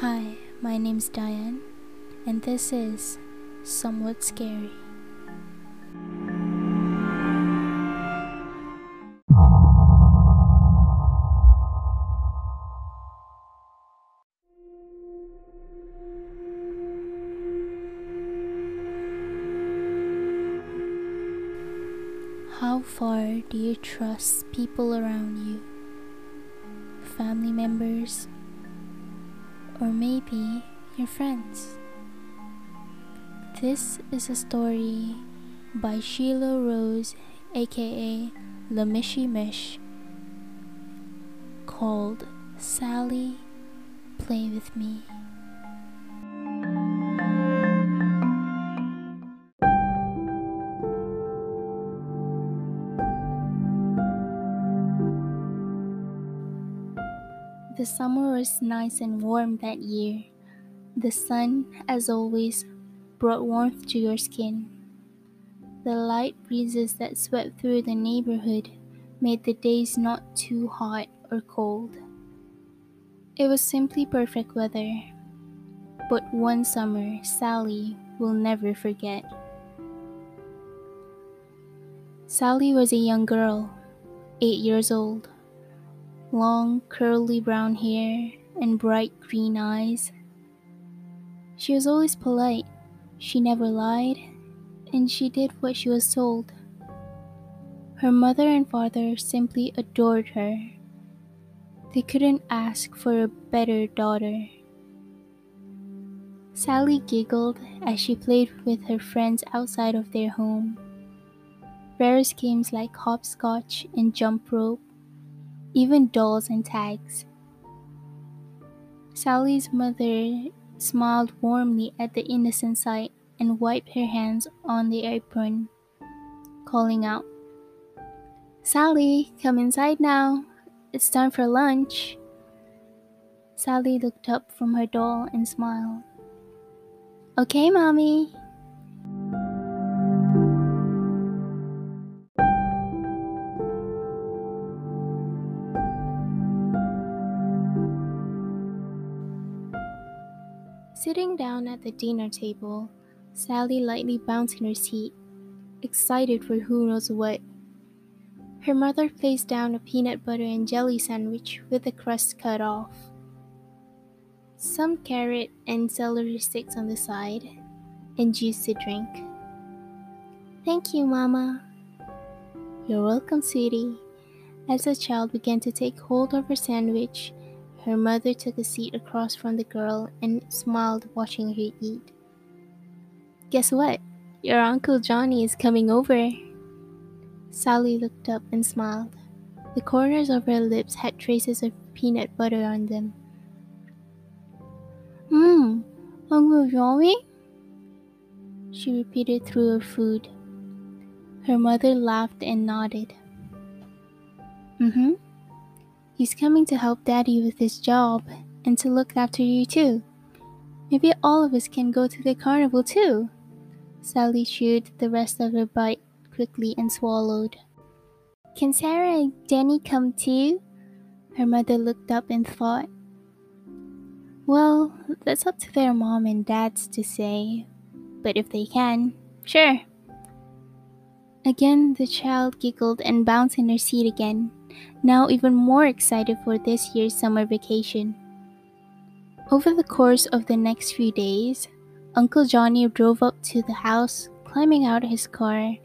Hi, my name's Diane, and this is Somewhat Scary. How far do you trust people around you? Family members? Or maybe your friends? This is a story by Sheila Rose, aka Lamishy Mish, called Sally Play With Me. The summer was nice and warm that year. The sun, as always, brought warmth to your skin. The light breezes that swept through the neighborhood made the days not too hot or cold. It was simply perfect weather. But one summer Sally will never forget. Sally was a young girl, eight years old long curly brown hair, and bright green eyes. She was always polite, she never lied, and she did what she was told. Her mother and father simply adored her. They couldn't ask for a better daughter. Sally giggled as she played with her friends outside of their home. Various games like hopscotch and jump rope even dolls and tags. Sally's mother smiled warmly at the innocent sight and wiped her hands on the apron, calling out, Sally, come inside now. It's time for lunch. Sally looked up from her doll and smiled. Okay, Mommy. Sitting down at the dinner table, Sally lightly bounced in her seat, excited for who knows what. Her mother placed down a peanut butter and jelly sandwich with the crust cut off, some carrot and celery sticks on the side, and juice to drink. Thank you, Mama. You're welcome, sweetie. As the child began to take hold of her sandwich, her mother took a seat across from the girl and smiled watching her eat. Guess what? Your Uncle Johnny is coming over. Sally looked up and smiled. The corners of her lips had traces of peanut butter on them. Mmm, Uncle Johnny? She repeated through her food. Her mother laughed and nodded. Mm hmm. He's coming to help Daddy with his job and to look after you too. Maybe all of us can go to the carnival too. Sally chewed the rest of her bite quickly and swallowed. Can Sarah and Danny come too? Her mother looked up and thought. Well, that's up to their mom and dads to say. But if they can, sure. Again, the child giggled and bounced in her seat again now even more excited for this year's summer vacation. Over the course of the next few days, Uncle Johnny drove up to the house, climbing out of his car,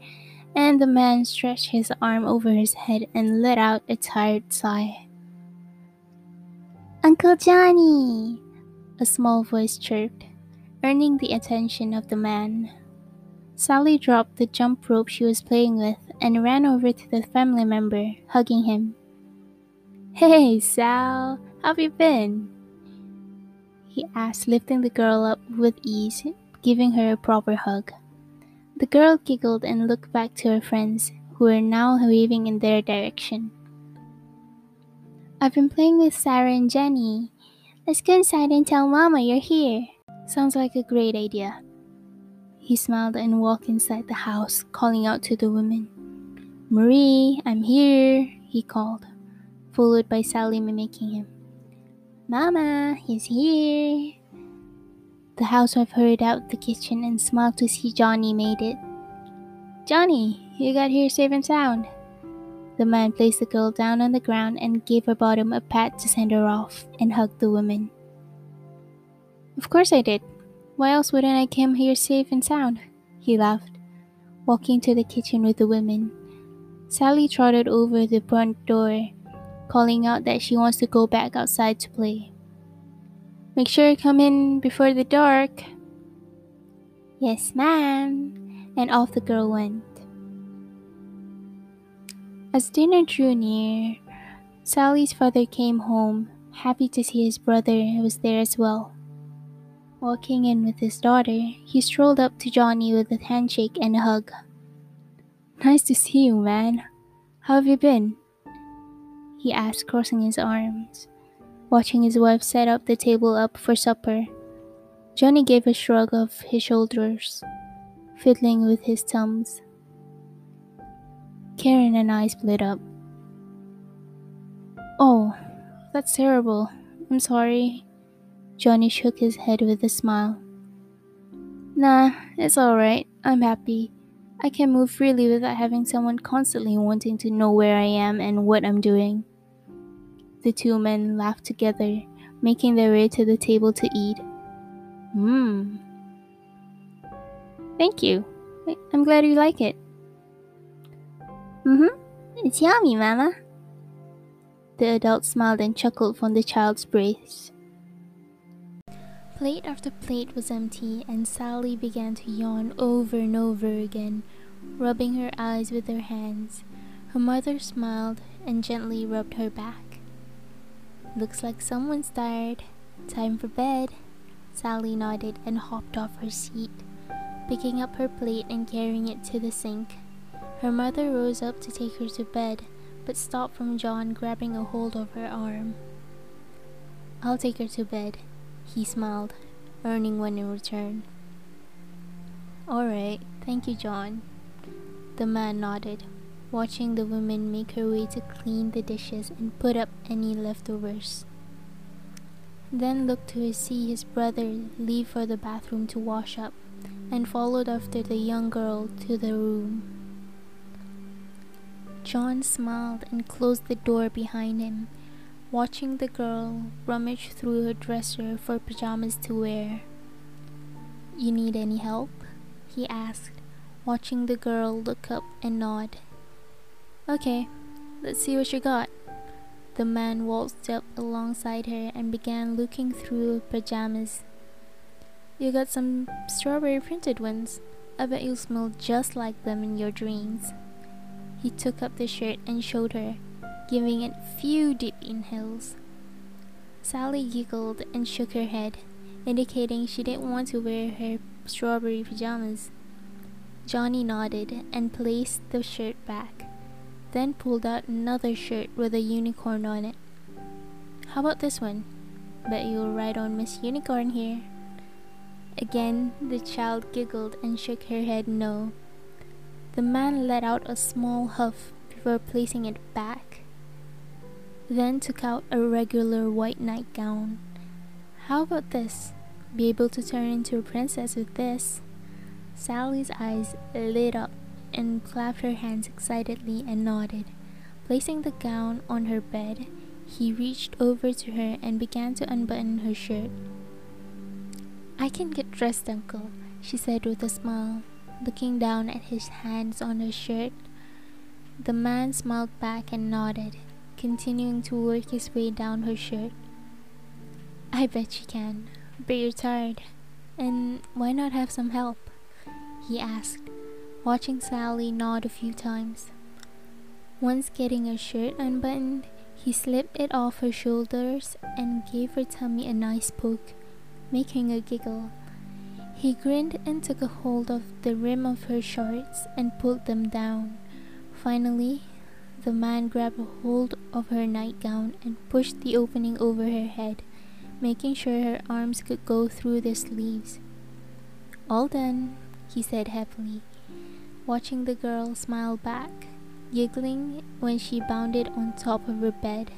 and the man stretched his arm over his head and let out a tired sigh. Uncle Johnny! A small voice chirped, earning the attention of the man. Sally dropped the jump rope she was playing with and ran over to the family member, hugging him. Hey, Sal, how've you been? He asked, lifting the girl up with ease, giving her a proper hug. The girl giggled and looked back to her friends, who were now waving in their direction. I've been playing with Sarah and Jenny. Let's go inside and tell Mama you're here. Sounds like a great idea. He smiled and walked inside the house, calling out to the women. Marie, I'm here, he called followed by Sally mimicking him. Mama, he's here. The housewife hurried out the kitchen and smiled to see Johnny made it. Johnny, you got here safe and sound. The man placed the girl down on the ground and gave her bottom a pat to send her off and hugged the woman. Of course I did. Why else wouldn't I come here safe and sound? He laughed, walking to the kitchen with the women. Sally trotted over the front door, calling out that she wants to go back outside to play. Make sure you come in before the dark. Yes, ma'am. And off the girl went. As dinner drew near, Sally's father came home, happy to see his brother was there as well. Walking in with his daughter, he strolled up to Johnny with a handshake and a hug. Nice to see you, man. How have you been? He asked, crossing his arms. Watching his wife set up the table up for supper, Johnny gave a shrug of his shoulders, fiddling with his thumbs. Karen and I split up. Oh, that's terrible. I'm sorry. Johnny shook his head with a smile. Nah, it's alright. I'm happy. I can move freely without having someone constantly wanting to know where I am and what I'm doing. The two men laughed together, making their way to the table to eat. Mmm. Thank you. I'm glad you like it. Mm hmm. It's yummy, Mama. The adult smiled and chuckled from the child's brace. Plate after plate was empty, and Sally began to yawn over and over again, rubbing her eyes with her hands. Her mother smiled and gently rubbed her back. Looks like someone's tired. Time for bed. Sally nodded and hopped off her seat, picking up her plate and carrying it to the sink. Her mother rose up to take her to bed, but stopped from John grabbing a hold of her arm. I'll take her to bed, he smiled, earning one in return. Alright, thank you, John. The man nodded, watching the woman make her way to clean the dishes and put up any leftovers. Then looked to see his brother leave for the bathroom to wash up, and followed after the young girl to the room. John smiled and closed the door behind him watching the girl rummage through her dresser for pajamas to wear. You need any help? he asked, watching the girl look up and nod. Okay, let's see what you got. The man waltzed up alongside her and began looking through her pajamas. You got some strawberry printed ones. I bet you'll smell just like them in your dreams. He took up the shirt and showed her, giving it few deep inhales. Sally giggled and shook her head, indicating she didn't want to wear her strawberry pajamas. Johnny nodded and placed the shirt back, then pulled out another shirt with a unicorn on it. How about this one? Bet you'll ride on Miss Unicorn here. Again, the child giggled and shook her head no. The man let out a small huff before placing it back then took out a regular white nightgown. How about this? Be able to turn into a princess with this. Sally's eyes lit up and clapped her hands excitedly and nodded. Placing the gown on her bed, he reached over to her and began to unbutton her shirt. I can get dressed, Uncle, she said with a smile, looking down at his hands on her shirt. The man smiled back and nodded continuing to work his way down her shirt. I bet you can, but you're tired. And why not have some help? He asked, watching Sally nod a few times. Once getting her shirt unbuttoned, he slipped it off her shoulders and gave her tummy a nice poke, making her giggle. He grinned and took a hold of the rim of her shorts and pulled them down. Finally, the man grabbed hold of her nightgown and pushed the opening over her head, making sure her arms could go through the sleeves. All done, he said happily, watching the girl smile back, giggling when she bounded on top of her bed.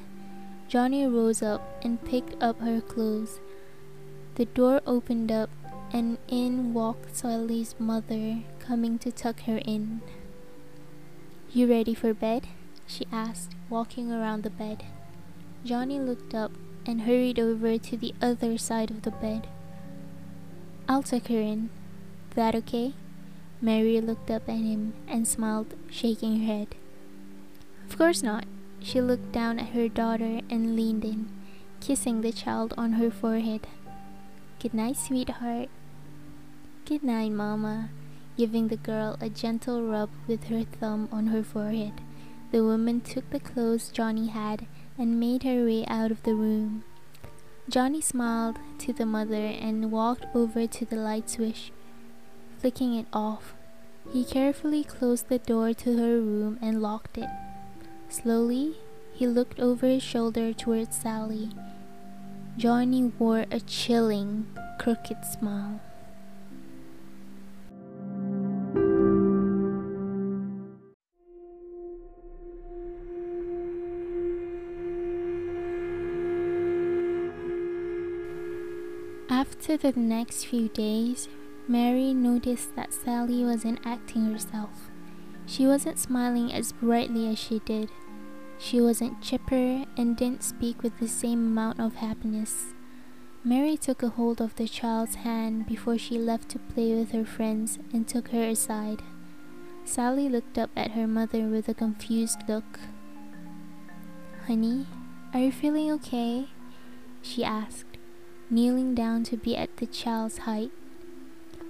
Johnny rose up and picked up her clothes. The door opened up, and in walked Sally's mother, coming to tuck her in. You ready for bed? She asked, walking around the bed. Johnny looked up and hurried over to the other side of the bed. I'll tuck her in. That okay? Mary looked up at him and smiled, shaking her head. Of course not. She looked down at her daughter and leaned in, kissing the child on her forehead. Good night, sweetheart. Good night, Mama, giving the girl a gentle rub with her thumb on her forehead. The woman took the clothes Johnny had and made her way out of the room. Johnny smiled to the mother and walked over to the light switch, flicking it off. He carefully closed the door to her room and locked it. Slowly, he looked over his shoulder towards Sally. Johnny wore a chilling, crooked smile. After the next few days, Mary noticed that Sally wasn't acting herself. She wasn't smiling as brightly as she did. She wasn't chipper and didn't speak with the same amount of happiness. Mary took a hold of the child's hand before she left to play with her friends and took her aside. Sally looked up at her mother with a confused look. Honey, are you feeling okay? she asked kneeling down to be at the child's height.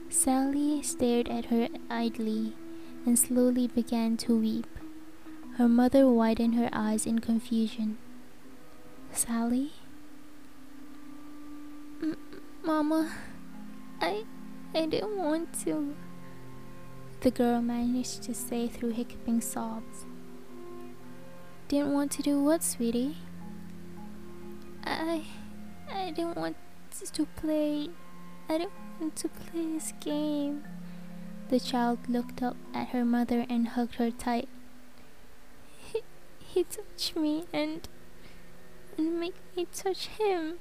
Sally stared at her idly and slowly began to weep. Her mother widened her eyes in confusion. Sally? M Mama, I, I didn't want to. The girl managed to say through hiccuping sobs. Didn't want to do what, sweetie? I, I didn't want to play. I don't want to play this game. The child looked up at her mother and hugged her tight. He, he touched me and and make me touch him.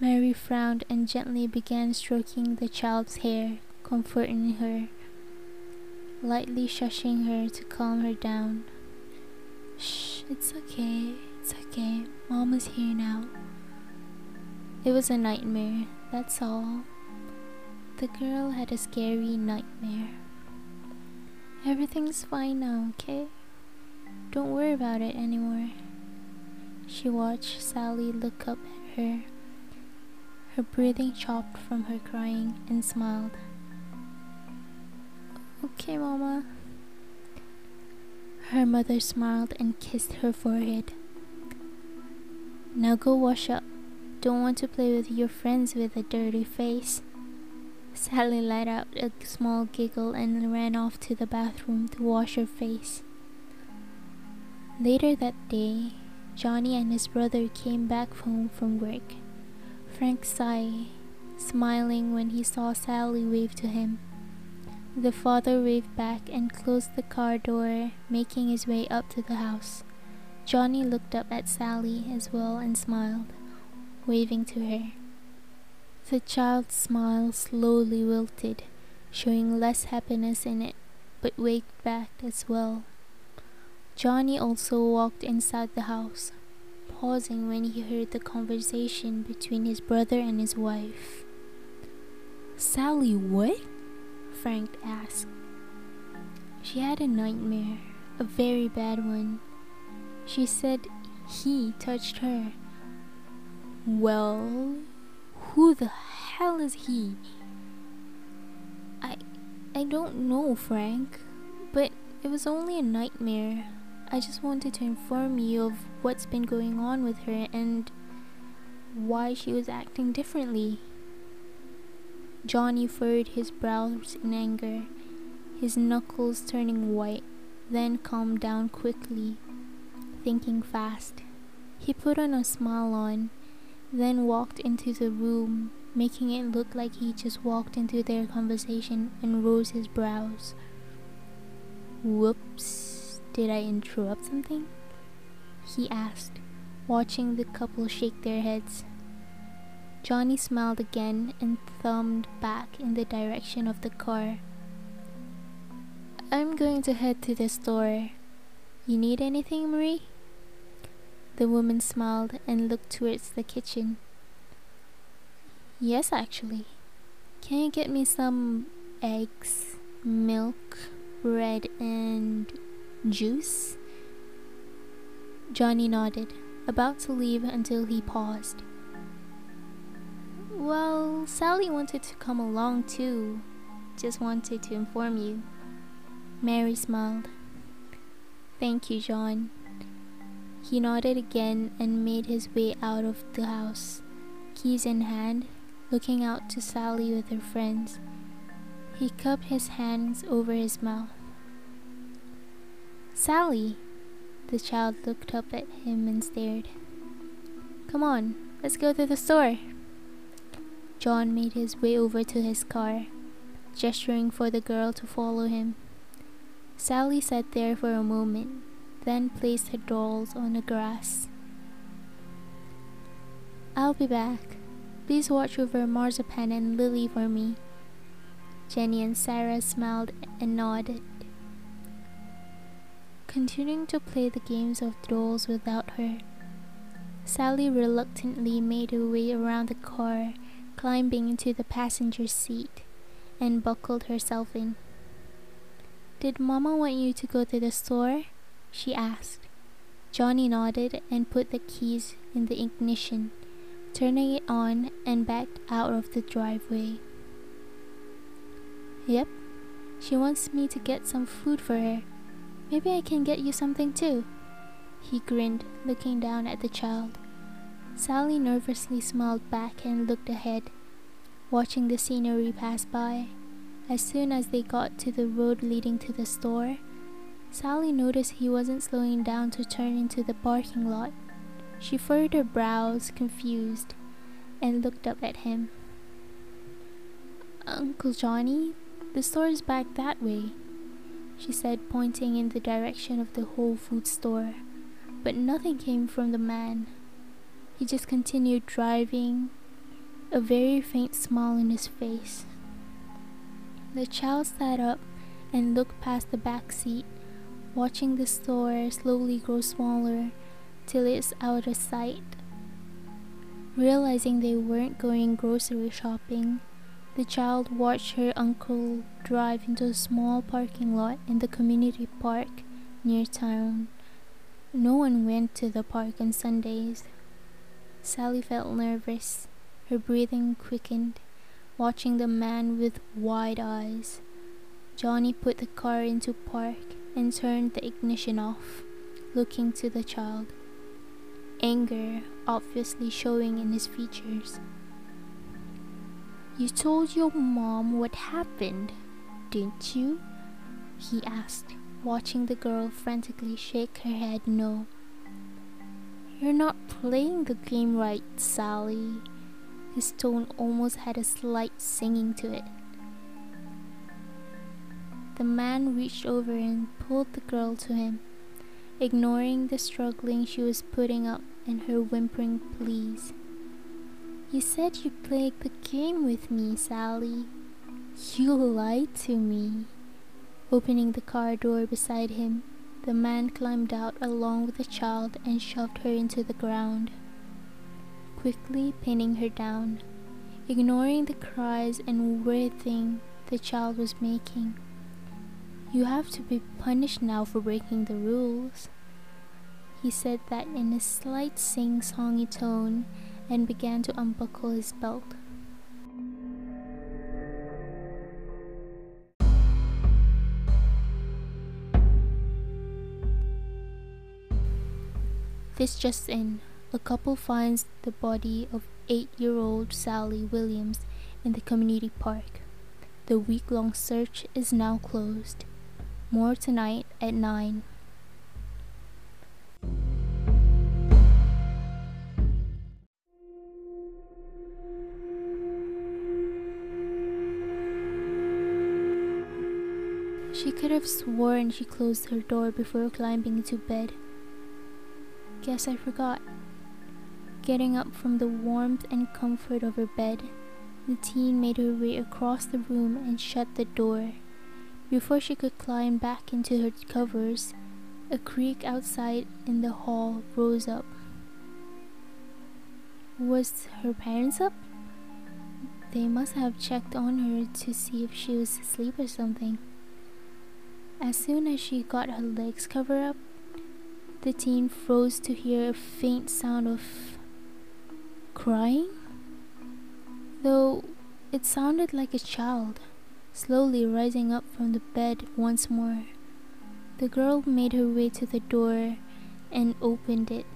Mary frowned and gently began stroking the child's hair, comforting her, lightly shushing her to calm her down. Shh, it's okay, it's okay. Mama's here now. It was a nightmare, that's all. The girl had a scary nightmare. Everything's fine now, okay? Don't worry about it anymore. She watched Sally look up at her, her breathing chopped from her crying, and smiled. Okay, Mama. Her mother smiled and kissed her forehead. Now go wash up. Don't want to play with your friends with a dirty face. Sally let out a small giggle and ran off to the bathroom to wash her face. Later that day, Johnny and his brother came back home from work. Frank sighed, smiling when he saw Sally wave to him. The father waved back and closed the car door, making his way up to the house. Johnny looked up at Sally as well and smiled waving to her. The child's smile slowly wilted, showing less happiness in it, but waked back as well. Johnny also walked inside the house, pausing when he heard the conversation between his brother and his wife. Sally, what? Frank asked. She had a nightmare, a very bad one. She said he touched her well, who the hell is he? I I don't know, Frank, but it was only a nightmare. I just wanted to inform you of what's been going on with her and why she was acting differently. Johnny furrowed his brows in anger, his knuckles turning white, then calmed down quickly, thinking fast. He put on a smile on then walked into the room, making it look like he just walked into their conversation and rose his brows. Whoops, did I interrupt something? He asked, watching the couple shake their heads. Johnny smiled again and thumbed back in the direction of the car. I'm going to head to the store. You need anything, Marie? The woman smiled and looked towards the kitchen. Yes, actually. Can you get me some eggs, milk, bread, and juice? Johnny nodded, about to leave until he paused. Well, Sally wanted to come along too. Just wanted to inform you. Mary smiled. Thank you, John. He nodded again and made his way out of the house, keys in hand, looking out to Sally with her friends. He cupped his hands over his mouth. Sally! The child looked up at him and stared. Come on, let's go to the store. John made his way over to his car, gesturing for the girl to follow him. Sally sat there for a moment, then placed her dolls on the grass. I'll be back. Please watch over Marzipan and Lily for me. Jenny and Sarah smiled and nodded. Continuing to play the games of dolls without her, Sally reluctantly made her way around the car, climbing into the passenger seat, and buckled herself in. Did Mama want you to go to the store? She asked. Johnny nodded and put the keys in the ignition, turning it on and backed out of the driveway. Yep, she wants me to get some food for her. Maybe I can get you something too. He grinned, looking down at the child. Sally nervously smiled back and looked ahead, watching the scenery pass by. As soon as they got to the road leading to the store, Sally noticed he wasn't slowing down to turn into the parking lot. She furrowed her brows, confused, and looked up at him. Uncle Johnny, the store is back that way, she said, pointing in the direction of the Whole Food store. But nothing came from the man. He just continued driving, a very faint smile on his face. The child sat up and looked past the back seat, watching the store slowly grow smaller till it's out of sight. Realizing they weren't going grocery shopping, the child watched her uncle drive into a small parking lot in the community park near town. No one went to the park on Sundays. Sally felt nervous. Her breathing quickened watching the man with wide eyes. Johnny put the car into park and turned the ignition off, looking to the child. Anger obviously showing in his features. You told your mom what happened, didn't you? He asked, watching the girl frantically shake her head no. You're not playing the game right, Sally. His tone almost had a slight singing to it. The man reached over and pulled the girl to him, ignoring the struggling she was putting up and her whimpering pleas. You said you'd play the game with me, Sally. You lied to me. Opening the car door beside him, the man climbed out along with the child and shoved her into the ground quickly pinning her down, ignoring the cries and writhing the child was making. You have to be punished now for breaking the rules. He said that in a slight sing-songy tone and began to unbuckle his belt. This just in a couple finds the body of eight-year-old Sally Williams in the community park. The week-long search is now closed. More tonight at 9. She could have sworn she closed her door before climbing into bed. Guess I forgot. Getting up from the warmth and comfort of her bed, the teen made her way across the room and shut the door. Before she could climb back into her covers, a creak outside in the hall rose up. Was her parents up? They must have checked on her to see if she was asleep or something. As soon as she got her legs covered up, the teen froze to hear a faint sound of crying, though it sounded like a child, slowly rising up from the bed once more. The girl made her way to the door and opened it.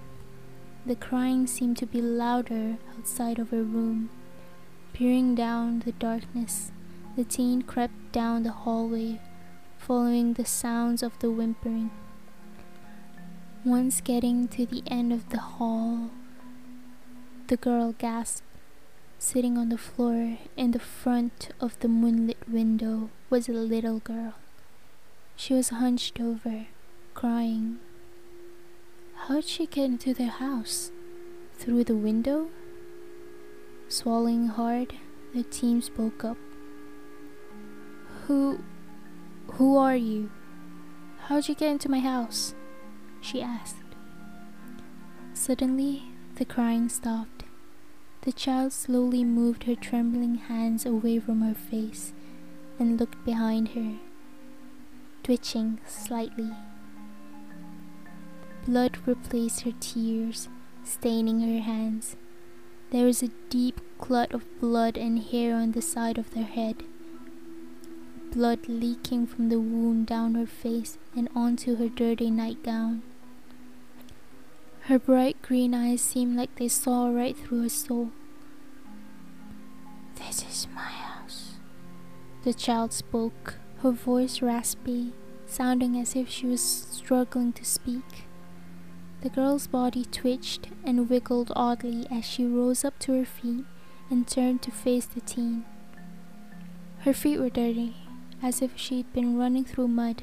The crying seemed to be louder outside of her room. Peering down the darkness, the teen crept down the hallway, following the sounds of the whimpering. Once getting to the end of the hall, the girl gasped. Sitting on the floor in the front of the moonlit window was a little girl. She was hunched over, crying. How'd she get into the house? Through the window? Swallowing hard, the team spoke up. Who. Who are you? How'd you get into my house? she asked. Suddenly, the crying stopped. The child slowly moved her trembling hands away from her face and looked behind her, twitching slightly. Blood replaced her tears, staining her hands. There was a deep clot of blood and hair on the side of her head. Blood leaking from the wound down her face and onto her dirty nightgown. Her bright green eyes seemed like they saw right through her soul. This is my house. The child spoke, her voice raspy, sounding as if she was struggling to speak. The girl's body twitched and wiggled oddly as she rose up to her feet and turned to face the teen. Her feet were dirty, as if she'd been running through mud.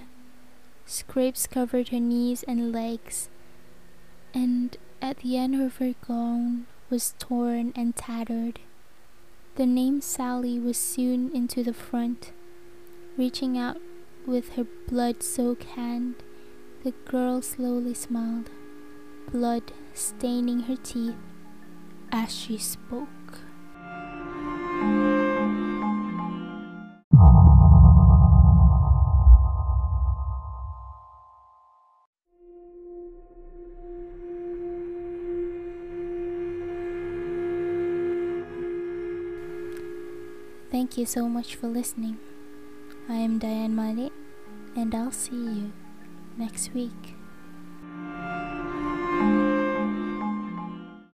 Scrapes covered her knees and legs, and at the end of her gown was torn and tattered. The name Sally was sewn into the front. Reaching out with her blood soaked hand, the girl slowly smiled, blood staining her teeth as she spoke. Thank you so much for listening. I am Diane Mali, and I'll see you next week.